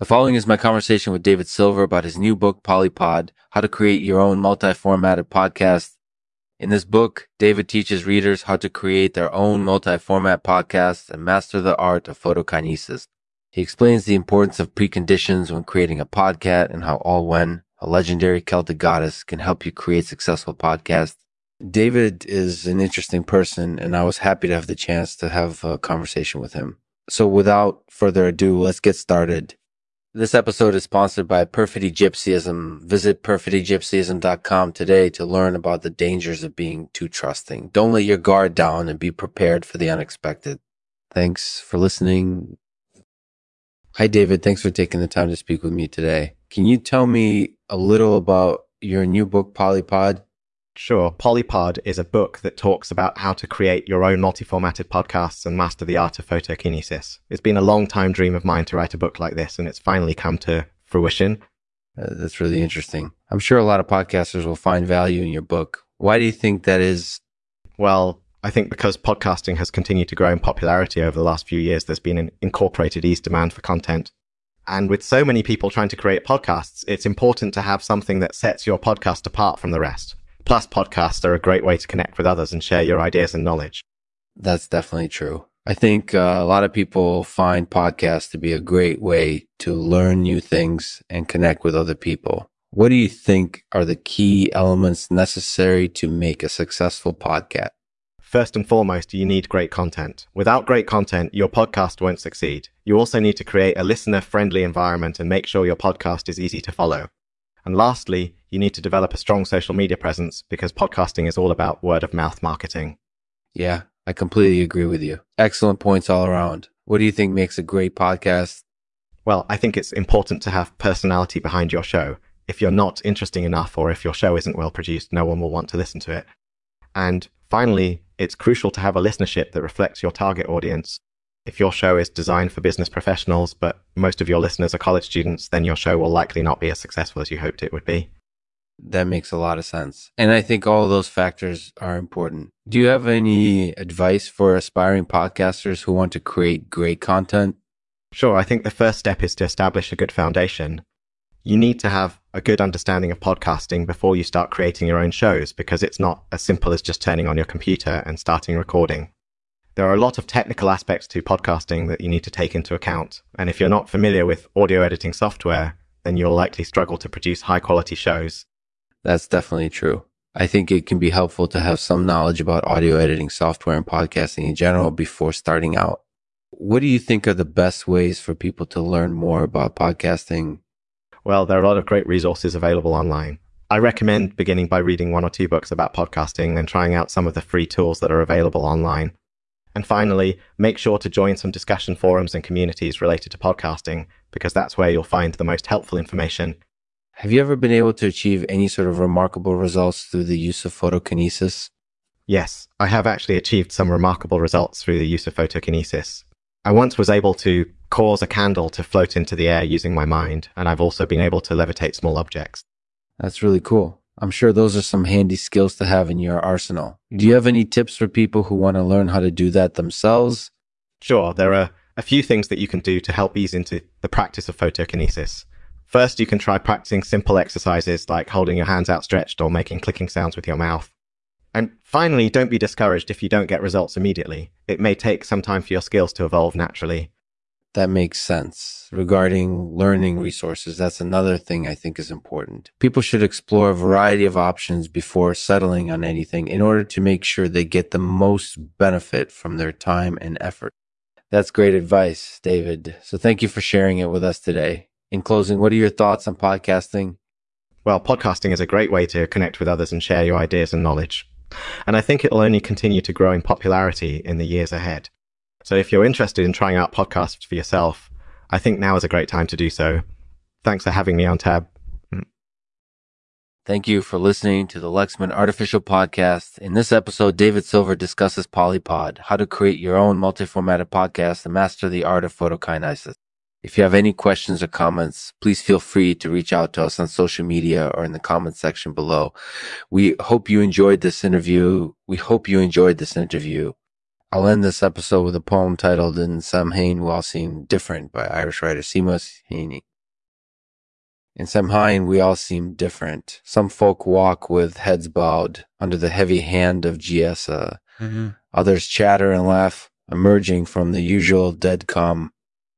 The following is my conversation with David Silver about his new book, Polypod, How to Create Your Own Multi-Formatted Podcast. In this book, David teaches readers how to create their own multi-format podcasts and master the art of photokinesis. He explains the importance of preconditions when creating a podcast and how Olwen, a legendary Celtic goddess, can help you create successful podcasts. David is an interesting person, and I was happy to have the chance to have a conversation with him. So without further ado, let's get started. This episode is sponsored by Perfidy Gypsyism. Visit perfidygypsyism.com today to learn about the dangers of being too trusting. Don't let your guard down and be prepared for the unexpected. Thanks for listening. Hi, David. Thanks for taking the time to speak with me today. Can you tell me a little about your new book, Polypod? Sure. Polypod is a book that talks about how to create your own multi-formatted podcasts and master the art of photokinesis. It's been a long time dream of mine to write a book like this, and it's finally come to fruition. Uh, that's really interesting. I'm sure a lot of podcasters will find value in your book. Why do you think that is? Well, I think because podcasting has continued to grow in popularity over the last few years, there's been an incorporated ease demand for content. And with so many people trying to create podcasts, it's important to have something that sets your podcast apart from the rest. Plus, podcasts are a great way to connect with others and share your ideas and knowledge. That's definitely true. I think uh, a lot of people find podcasts to be a great way to learn new things and connect with other people. What do you think are the key elements necessary to make a successful podcast? First and foremost, you need great content. Without great content, your podcast won't succeed. You also need to create a listener friendly environment and make sure your podcast is easy to follow. And lastly, you need to develop a strong social media presence because podcasting is all about word of mouth marketing. Yeah, I completely agree with you. Excellent points all around. What do you think makes a great podcast? Well, I think it's important to have personality behind your show. If you're not interesting enough or if your show isn't well produced, no one will want to listen to it. And finally, it's crucial to have a listenership that reflects your target audience. If your show is designed for business professionals, but most of your listeners are college students, then your show will likely not be as successful as you hoped it would be. That makes a lot of sense. And I think all those factors are important. Do you have any advice for aspiring podcasters who want to create great content? Sure. I think the first step is to establish a good foundation. You need to have a good understanding of podcasting before you start creating your own shows because it's not as simple as just turning on your computer and starting recording. There are a lot of technical aspects to podcasting that you need to take into account. And if you're not familiar with audio editing software, then you'll likely struggle to produce high quality shows. That's definitely true. I think it can be helpful to have some knowledge about audio editing software and podcasting in general before starting out. What do you think are the best ways for people to learn more about podcasting? Well, there are a lot of great resources available online. I recommend beginning by reading one or two books about podcasting and trying out some of the free tools that are available online. And finally, make sure to join some discussion forums and communities related to podcasting, because that's where you'll find the most helpful information. Have you ever been able to achieve any sort of remarkable results through the use of photokinesis? Yes, I have actually achieved some remarkable results through the use of photokinesis. I once was able to cause a candle to float into the air using my mind, and I've also been able to levitate small objects. That's really cool. I'm sure those are some handy skills to have in your arsenal. Do you have any tips for people who want to learn how to do that themselves? Sure, there are a few things that you can do to help ease into the practice of photokinesis. First, you can try practicing simple exercises like holding your hands outstretched or making clicking sounds with your mouth. And finally, don't be discouraged if you don't get results immediately. It may take some time for your skills to evolve naturally that makes sense. Regarding learning mm-hmm. resources, that's another thing I think is important. People should explore a variety of options before settling on anything in order to make sure they get the most benefit from their time and effort. That's great advice, David. So thank you for sharing it with us today. In closing, what are your thoughts on podcasting? Well, podcasting is a great way to connect with others and share your ideas and knowledge. And I think it will only continue to grow in popularity in the years ahead. So if you're interested in trying out podcasts for yourself, I think now is a great time to do so. Thanks for having me on Tab. Mm. Thank you for listening to the Lexman Artificial Podcast. In this episode, David Silver discusses Polypod, how to create your own multi-formatted podcast and master the art of photokinesis. If you have any questions or comments, please feel free to reach out to us on social media or in the comment section below. We hope you enjoyed this interview. We hope you enjoyed this interview. I'll end this episode with a poem titled In Samhain We All Seem Different by Irish writer Seamus Heaney. In Samhain we all seem different. Some folk walk with heads bowed under the heavy hand of Giessa. Mm-hmm. Others chatter and laugh, emerging from the usual dead calm.